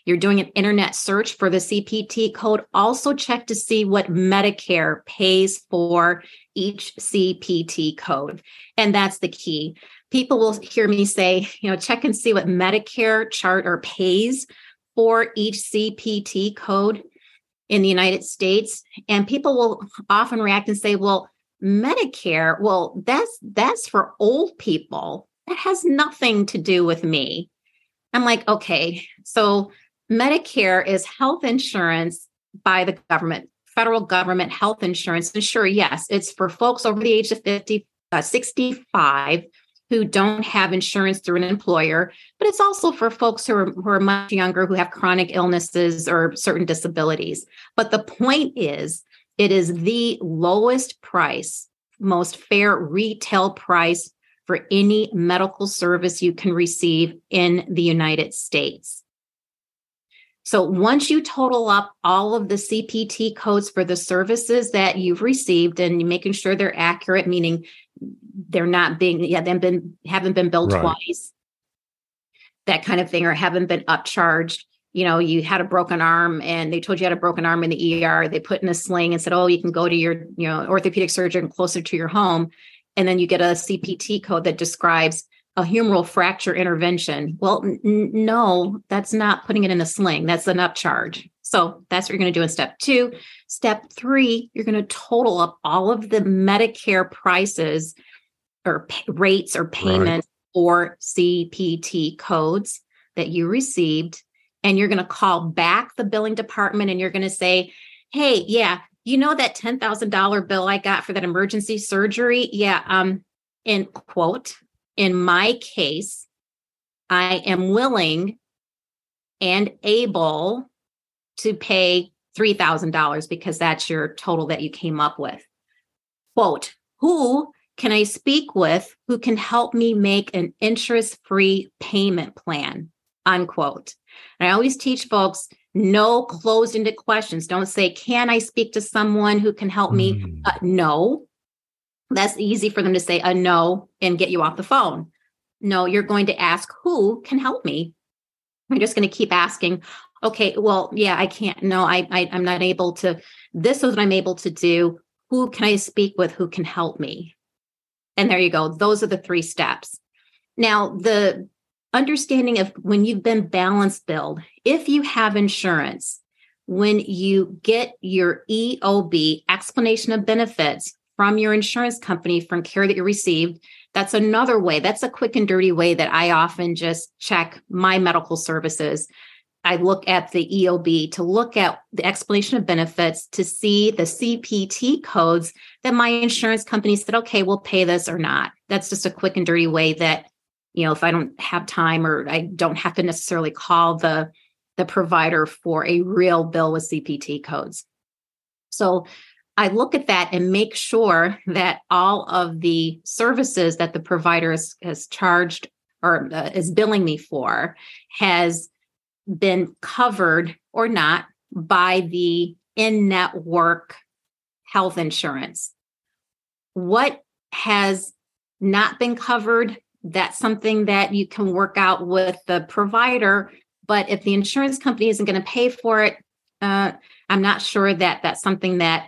you're doing an internet search for the CPT code also check to see what Medicare pays for each CPT code. And that's the key people will hear me say, you know, check and see what Medicare chart or pays for each CPT code in the United States. And people will often react and say, well, Medicare, well, that's that's for old people. That has nothing to do with me. I'm like, okay, so Medicare is health insurance by the government, federal government health insurance. And sure, yes, it's for folks over the age of 50, uh, 65 who don't have insurance through an employer, but it's also for folks who are, who are much younger who have chronic illnesses or certain disabilities. But the point is, it is the lowest price, most fair retail price for any medical service you can receive in the United States. So once you total up all of the CPT codes for the services that you've received and making sure they're accurate, meaning they're not being, yeah, they've been haven't been billed right. twice, that kind of thing, or haven't been upcharged. You know, you had a broken arm and they told you had a broken arm in the ER. They put in a sling and said, "Oh, you can go to your, you know, orthopedic surgeon closer to your home." And then you get a CPT code that describes a humeral fracture intervention. Well, n- no, that's not putting it in a sling. That's an upcharge. So that's what you're going to do in step two. Step three, you're going to total up all of the Medicare prices or rates or payments right. or CPT codes that you received. And you're going to call back the billing department and you're going to say, hey, yeah, you know that $10,000 bill I got for that emergency surgery? Yeah, um, in quote, in my case, I am willing and able to pay $3,000 because that's your total that you came up with. Quote, who can I speak with who can help me make an interest free payment plan? Unquote. And I always teach folks no closed ended questions. Don't say, Can I speak to someone who can help me? Mm. Uh, no. That's easy for them to say a no and get you off the phone. No, you're going to ask, Who can help me? I'm just going to keep asking, okay, well, yeah, I can't. No, I, I I'm not able to. This is what I'm able to do. Who can I speak with who can help me? And there you go. Those are the three steps. Now, the understanding of when you've been balance billed, if you have insurance, when you get your EOB explanation of benefits from your insurance company from care that you received, that's another way. That's a quick and dirty way that I often just check my medical services. I look at the EOB to look at the explanation of benefits to see the CPT codes that my insurance company said, okay, we'll pay this or not. That's just a quick and dirty way that you know if i don't have time or i don't have to necessarily call the the provider for a real bill with cpt codes so i look at that and make sure that all of the services that the provider has, has charged or uh, is billing me for has been covered or not by the in network health insurance what has not been covered that's something that you can work out with the provider. But if the insurance company isn't going to pay for it, uh, I'm not sure that that's something that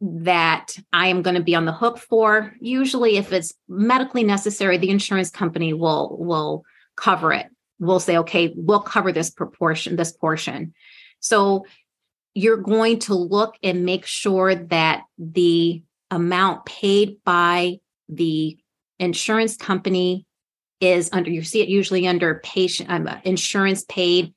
that I am going to be on the hook for. Usually, if it's medically necessary, the insurance company will will cover it. We'll say, okay, we'll cover this proportion, this portion. So you're going to look and make sure that the amount paid by the insurance company is under you see it usually under patient um, insurance paid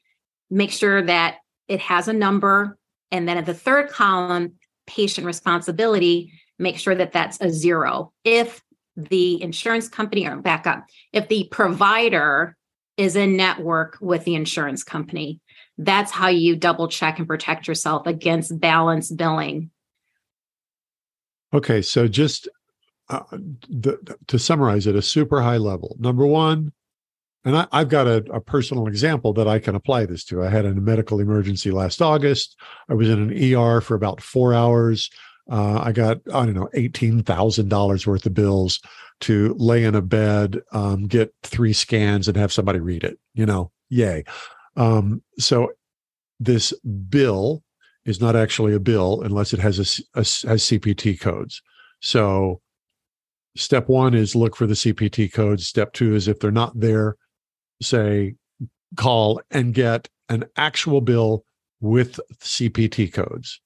make sure that it has a number and then at the third column patient responsibility make sure that that's a zero if the insurance company or back up if the provider is in network with the insurance company that's how you double check and protect yourself against balance billing okay so just uh, the, to summarize at a super high level. Number one, and I, have got a, a, personal example that I can apply this to. I had a medical emergency last August. I was in an ER for about four hours. Uh, I got, I don't know, $18,000 worth of bills to lay in a bed, um, get three scans, and have somebody read it. You know, yay. Um, so this bill is not actually a bill unless it has a, a has CPT codes. So step one is look for the CPT codes. Step two is if they're not there, say call and get an actual bill with CPT codes.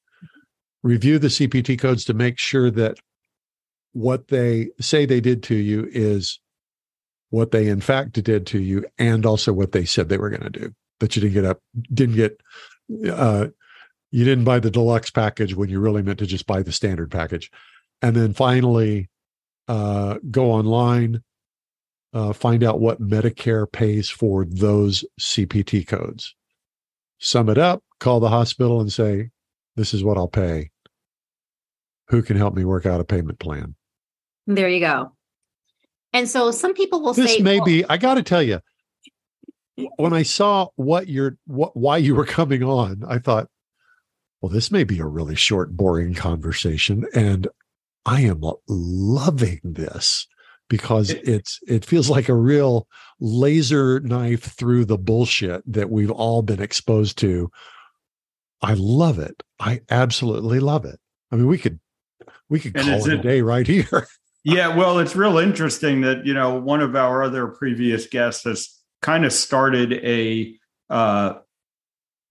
Review the CPT codes to make sure that what they say they did to you is what they in fact did to you and also what they said they were going to do that you didn't get up didn't get uh you didn't buy the deluxe package when you really meant to just buy the standard package and then finally uh, go online, uh, find out what Medicare pays for those CPT codes. Sum it up, call the hospital and say, This is what I'll pay. Who can help me work out a payment plan? There you go. And so some people will this say, this may well, be, I got to tell you, when I saw what you're what why you were coming on, I thought, well, this may be a really short, boring conversation, and I am loving this because it's it feels like a real laser knife through the bullshit that we've all been exposed to. I love it. I absolutely love it. I mean, we could we could call it, it a day right here. yeah, well, it's real interesting that you know one of our other previous guests has kind of started a. Uh,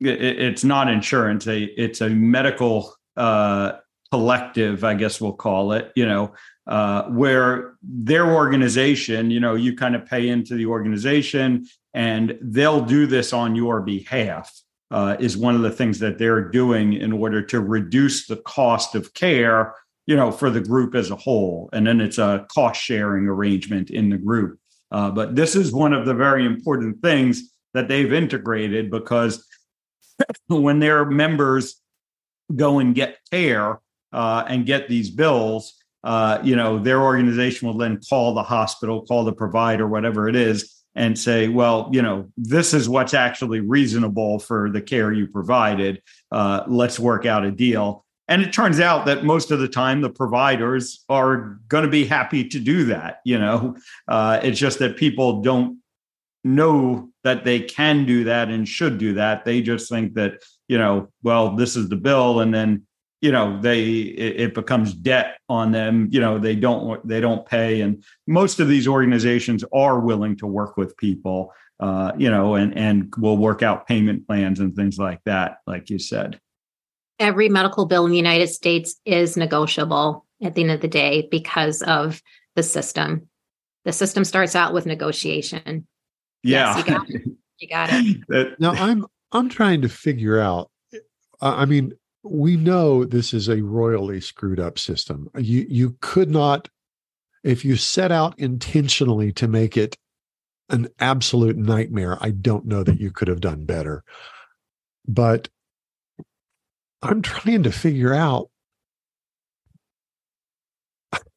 it, it's not insurance; a it's a medical uh, collective, I guess we'll call it. You know, uh, where their organization, you know, you kind of pay into the organization, and they'll do this on your behalf. Uh, is one of the things that they're doing in order to reduce the cost of care you know, for the group as a whole. And then it's a cost sharing arrangement in the group. Uh, but this is one of the very important things that they've integrated because when their members go and get care uh, and get these bills, uh, you know, their organization will then call the hospital, call the provider, whatever it is, and say, well, you know, this is what's actually reasonable for the care you provided. Uh, let's work out a deal. And it turns out that most of the time the providers are going to be happy to do that. You know, uh, it's just that people don't know that they can do that and should do that. They just think that, you know, well, this is the bill. And then, you know, they, it, it becomes debt on them. You know, they don't, they don't pay. And most of these organizations are willing to work with people, uh, you know, and, and will work out payment plans and things like that, like you said every medical bill in the United States is negotiable at the end of the day because of the system. The system starts out with negotiation. Yeah. Yes, you got it. You got it. now I'm I'm trying to figure out I mean we know this is a royally screwed up system. You you could not if you set out intentionally to make it an absolute nightmare, I don't know that you could have done better. But I'm trying to figure out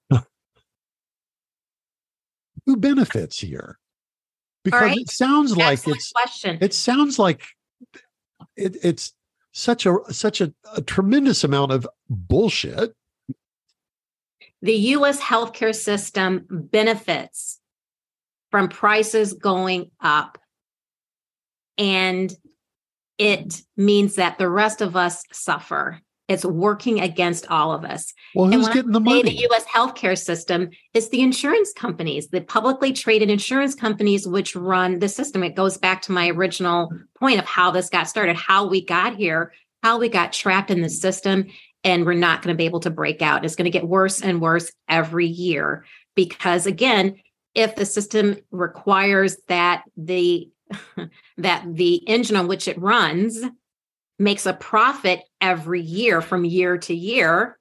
who benefits here because right. it sounds like it's question. it sounds like it, it's such a such a, a tremendous amount of bullshit the US healthcare system benefits from prices going up and it means that the rest of us suffer. It's working against all of us. Well, who's getting the money? The U.S. healthcare system is the insurance companies, the publicly traded insurance companies, which run the system. It goes back to my original point of how this got started, how we got here, how we got trapped in the system, and we're not going to be able to break out. It's going to get worse and worse every year because, again, if the system requires that the that the engine on which it runs makes a profit every year from year to year,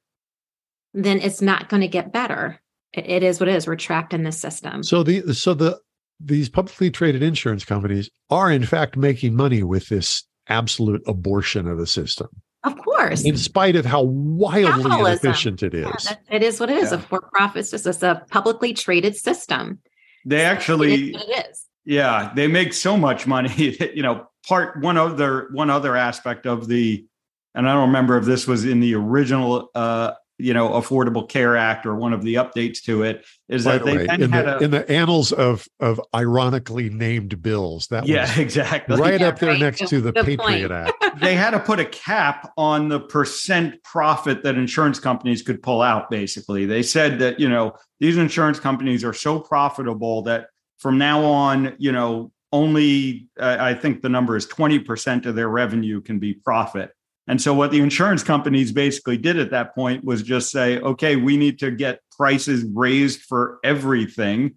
then it's not going to get better. It, it is what it is. We're trapped in this system. So the so the these publicly traded insurance companies are in fact making money with this absolute abortion of the system. Of course. In spite of how wildly Capitalism. inefficient it is. Yeah, it is what it is. Yeah. A for profit system. It's a publicly traded system. They actually it is, it is. Yeah, they make so much money that you know. Part one other one other aspect of the, and I don't remember if this was in the original, uh, you know, Affordable Care Act or one of the updates to it, is By that they way, in the, a, in the annals of of ironically named bills. That yeah, exactly right yeah, up there right. next to the Good Patriot point. Act. they had to put a cap on the percent profit that insurance companies could pull out. Basically, they said that you know these insurance companies are so profitable that from now on, you know, only uh, I think the number is 20% of their revenue can be profit. And so what the insurance companies basically did at that point was just say, okay, we need to get prices raised for everything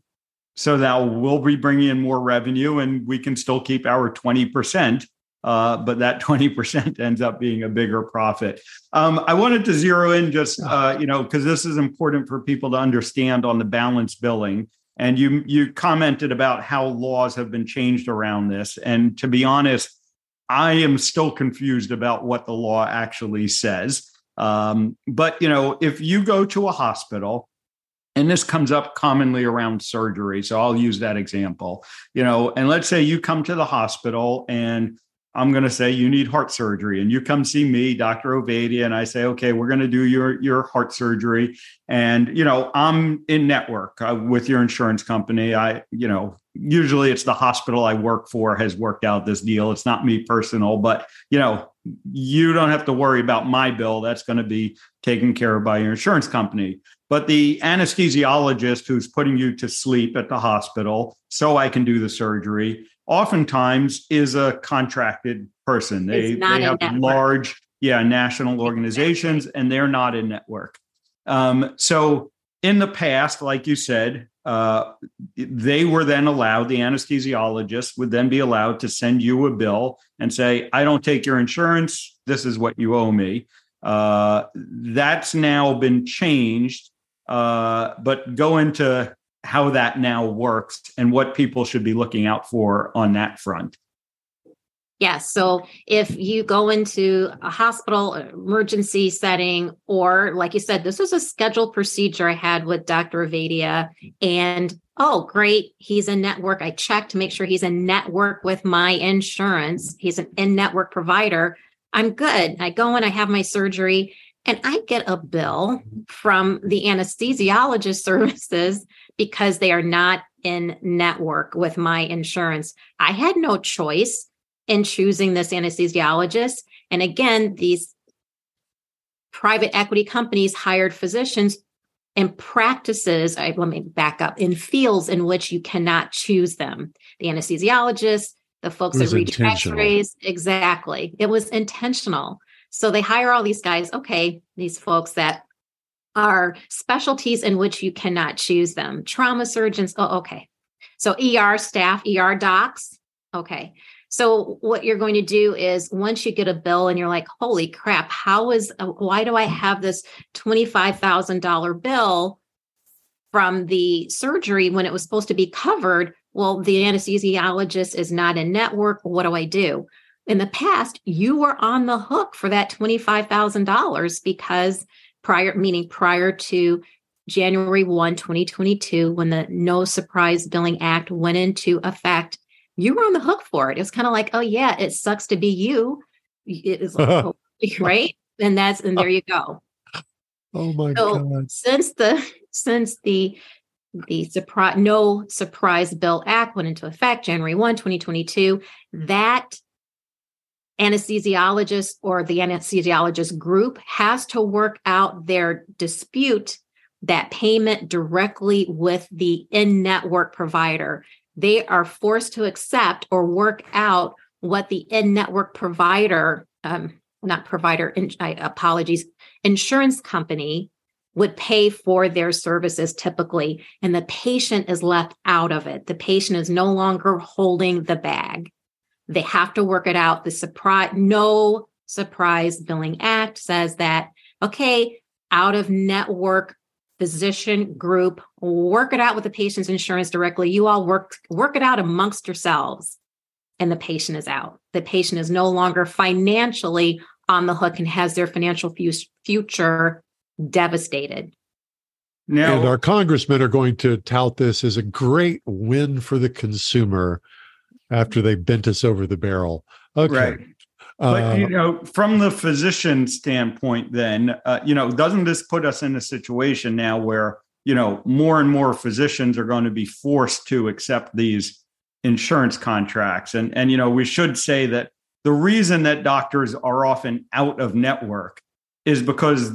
so that we'll be bringing in more revenue and we can still keep our 20%. Uh, but that 20% ends up being a bigger profit. Um, I wanted to zero in just, uh, you know, because this is important for people to understand on the balance billing. And you you commented about how laws have been changed around this. And to be honest, I am still confused about what the law actually says. Um, but you know, if you go to a hospital and this comes up commonly around surgery so i'll use that example you know and let's say you come to the hospital and i'm going to say you need heart surgery and you come see me dr ovadia and i say okay we're going to do your your heart surgery and you know i'm in network uh, with your insurance company i you know usually it's the hospital i work for has worked out this deal. It's not me personal but you know you don't have to worry about my bill. That's going to be taken care of by your insurance company. But the anesthesiologist who's putting you to sleep at the hospital so I can do the surgery oftentimes is a contracted person. They, they have large, yeah, national organizations and they're not in network. Um, so in the past, like you said, uh, they were then allowed, the anesthesiologist would then be allowed to send you a bill and say, I don't take your insurance. This is what you owe me. Uh, that's now been changed uh, but go into how that now works and what people should be looking out for on that front. Yes. So if you go into a hospital emergency setting, or like you said, this was a scheduled procedure I had with Dr. Ovadia, and oh, great, he's a network. I checked to make sure he's a network with my insurance. He's an in network provider. I'm good. I go and I have my surgery. And I get a bill from the anesthesiologist services because they are not in network with my insurance. I had no choice in choosing this anesthesiologist. And again, these private equity companies hired physicians and practices, I, let me back up, in fields in which you cannot choose them. The anesthesiologist, the folks that read x-rays, exactly. It was intentional. So they hire all these guys, okay, these folks that are specialties in which you cannot choose them. Trauma surgeons, oh, okay. So ER staff, ER docs, okay. So what you're going to do is once you get a bill and you're like, holy crap, how is uh, why do I have this $25,000 bill from the surgery when it was supposed to be covered? Well, the anesthesiologist is not in network. What do I do? in the past, you were on the hook for that $25,000 because prior, meaning prior to January 1, 2022, when the No Surprise Billing Act went into effect, you were on the hook for it. It's kind of like, oh, yeah, it sucks to be you. It is like, right. And that's, and there you go. Oh my so God. Since the, since the, the surprise, no surprise bill act went into effect January 1, 2022, that anesthesiologist or the anesthesiologist group has to work out their dispute that payment directly with the in network provider. They are forced to accept or work out what the in network provider, um, not provider, in, I, apologies, insurance company would pay for their services typically, and the patient is left out of it. The patient is no longer holding the bag. They have to work it out. The surprise, no surprise billing act says that, okay, out of network physician group, work it out with the patient's insurance directly. You all work, work it out amongst yourselves. And the patient is out. The patient is no longer financially on the hook and has their financial future devastated. Now, and our congressmen are going to tout this as a great win for the consumer after they bent us over the barrel. Okay. Right. But you uh, know, from the physician standpoint, then uh, you know, doesn't this put us in a situation now where you know more and more physicians are going to be forced to accept these insurance contracts? And and you know, we should say that the reason that doctors are often out of network is because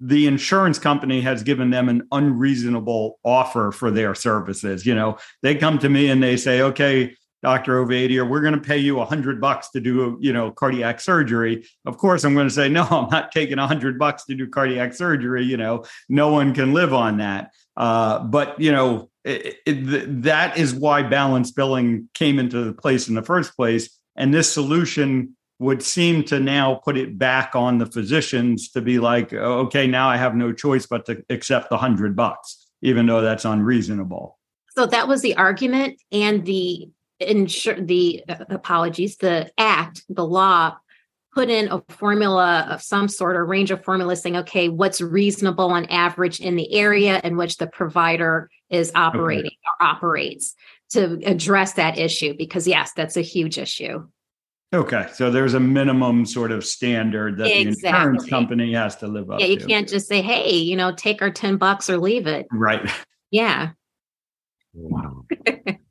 the insurance company has given them an unreasonable offer for their services. You know, they come to me and they say, okay Dr. Ovadia, we're going to pay you a hundred bucks to do, you know, cardiac surgery. Of course, I'm going to say, no, I'm not taking a hundred bucks to do cardiac surgery. You know, no one can live on that. Uh, but you know, it, it, that is why balance billing came into place in the first place. And this solution would seem to now put it back on the physicians to be like, okay, now I have no choice but to accept the hundred bucks, even though that's unreasonable. So that was the argument, and the ensure the uh, apologies, the act, the law put in a formula of some sort or range of formulas saying, okay, what's reasonable on average in the area in which the provider is operating okay. or operates to address that issue? Because, yes, that's a huge issue. Okay. So there's a minimum sort of standard that exactly. the insurance company has to live up Yeah, you to. can't just say, hey, you know, take our 10 bucks or leave it. Right. Yeah. Wow.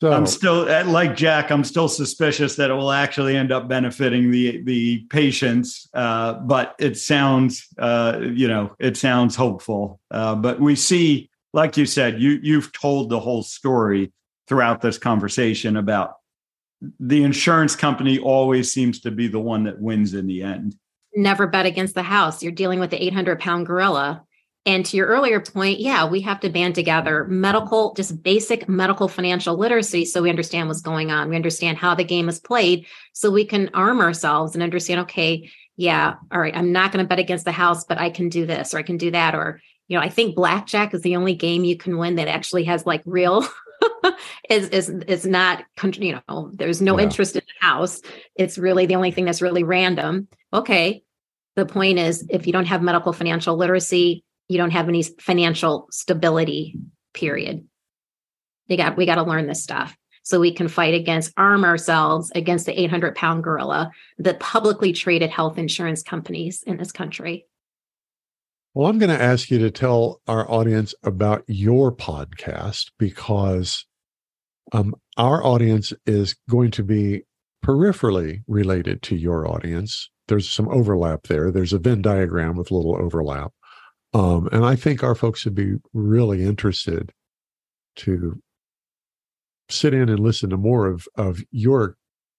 So I'm still like Jack. I'm still suspicious that it will actually end up benefiting the the patients. Uh, but it sounds, uh, you know, it sounds hopeful. Uh, but we see, like you said, you you've told the whole story throughout this conversation about the insurance company always seems to be the one that wins in the end. Never bet against the house. You're dealing with the 800 pound gorilla. And to your earlier point, yeah, we have to band together medical, just basic medical financial literacy so we understand what's going on. We understand how the game is played so we can arm ourselves and understand, okay, yeah, all right, I'm not going to bet against the house, but I can do this or I can do that. Or, you know, I think blackjack is the only game you can win that actually has like real is is is not country, you know there's no yeah. interest in the house it's really the only thing that's really random okay the point is if you don't have medical financial literacy you don't have any financial stability period. You got we got to learn this stuff. So we can fight against arm ourselves against the 800 pound gorilla the publicly traded health insurance companies in this country. Well i'm going to ask you to tell our audience about your podcast because um, our audience is going to be peripherally related to your audience. There's some overlap there. There's a venn diagram with little overlap um, and I think our folks would be really interested to sit in and listen to more of, of your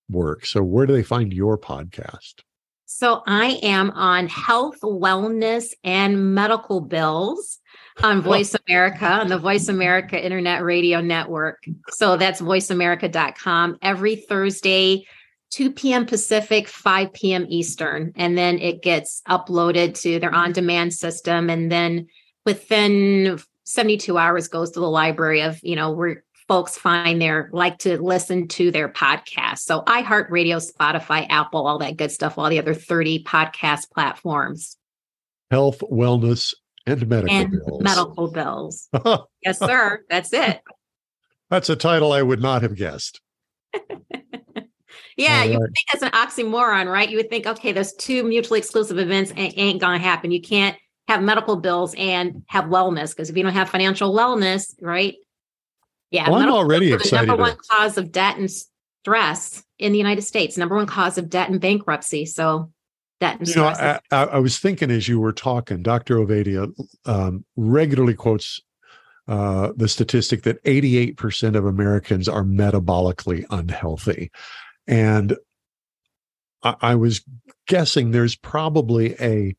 work. So, where do they find your podcast? So, I am on health, wellness, and medical bills on Voice America on the Voice America Internet Radio Network. So, that's voiceamerica.com every Thursday 2 p.m. Pacific, 5 p.m. Eastern. And then it gets uploaded to their mm-hmm. on demand system. And then within 72 hours goes to the library of, you know, where folks find their like to listen to their podcast. So iHeartRadio, Spotify, Apple, all that good stuff, all the other 30 podcast platforms. Health, wellness, and medical and bills. Medical bills. yes, sir. That's it. That's a title I would not have guessed. Yeah, you would think that's an oxymoron, right? You would think, okay, those two mutually exclusive events ain't, to happen. You can't have medical bills and have wellness because if you don't have financial wellness, right? Yeah, well, I'm already excited. Number one cause of debt and stress in the United States. Number one cause of debt and bankruptcy. So debt and you stress. Know, I, I, was thinking as you were talking, Dr. Ovadia um, regularly quotes uh, the statistic that 88% of Americans are metabolically unhealthy. And I, I was guessing there's probably a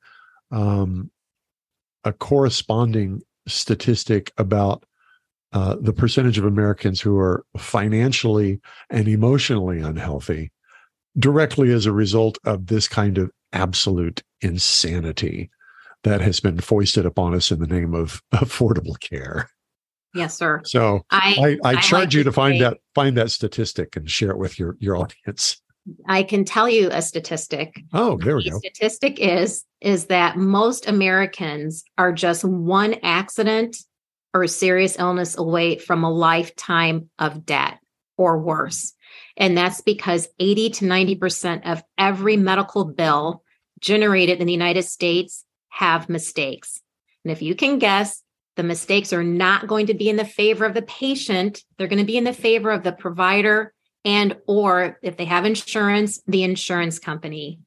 um, a corresponding statistic about uh, the percentage of Americans who are financially and emotionally unhealthy directly as a result of this kind of absolute insanity that has been foisted upon us in the name of affordable care. Yes, sir. So I I, I, I charge like you to find say, that find that statistic and share it with your your audience. I can tell you a statistic. Oh, there we the go. Statistic is is that most Americans are just one accident or serious illness away from a lifetime of debt or worse. And that's because 80 to 90% of every medical bill generated in the United States have mistakes. And if you can guess, the mistakes are not going to be in the favor of the patient. They're going to be in the favor of the provider and or if they have insurance the insurance company.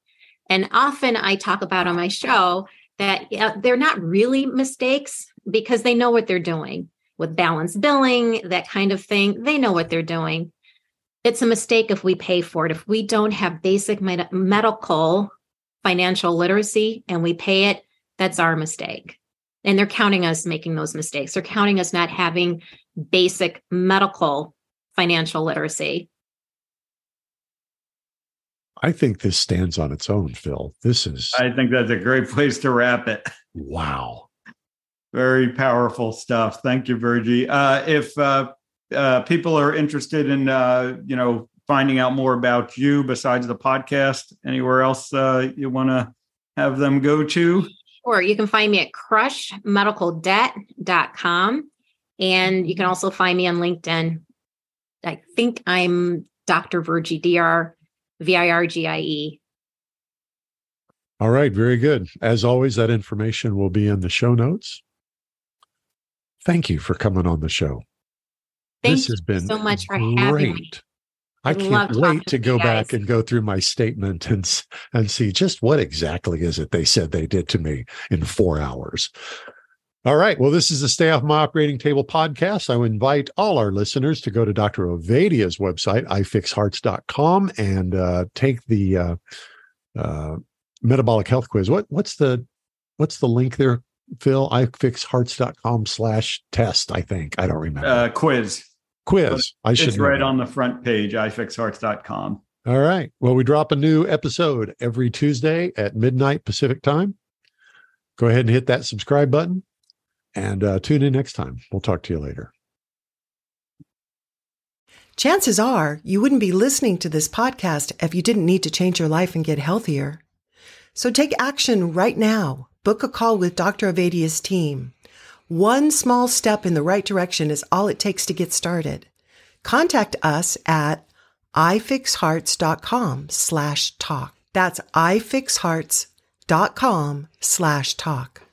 And often i talk about on my show that they're not really mistakes because they know what they're doing. With balanced billing that kind of thing they know what they're doing. It's a mistake if we pay for it. If we don't have basic med- medical financial literacy and we pay it that's our mistake and they're counting us making those mistakes. They're counting us not having basic medical financial literacy. I think this stands on its own, Phil. This is. I think that's a great place to wrap it. Wow. Very powerful stuff. Thank you, Virgie. Uh, if uh, uh, people are interested in, uh, you know, finding out more about you besides the podcast, anywhere else uh, you want to have them go to? Or you can find me at crushmedicaldebt.com. And you can also find me on LinkedIn. I think I'm Dr. Virgie, D R V I R G I E. All right, very good. As always, that information will be in the show notes. Thank you for coming on the show. Thank this has been so much for great. having me. I I can't wait to to go you back and go through my statement and and see just what exactly is it they said they did to me in four hours. All right. Well, this is the Stay Off My Operating Table podcast. I would invite all our listeners to go to Dr. Ovadia's website, ifixhearts.com, and uh, take the uh, uh, metabolic health quiz. What what's the what's the link there, Phil? ifixhearts.com slash test, I think. I don't remember. Uh, quiz. Quiz. I should It's right that. on the front page, ifixhearts.com. All right. Well, we drop a new episode every Tuesday at midnight Pacific time. Go ahead and hit that subscribe button and uh, tune in next time. We'll talk to you later. Chances are you wouldn't be listening to this podcast if you didn't need to change your life and get healthier. So take action right now. Book a call with Dr. Ovadia's team. One small step in the right direction is all it takes to get started. Contact us at ifixhearts.com slash talk. That's ifixhearts.com slash talk.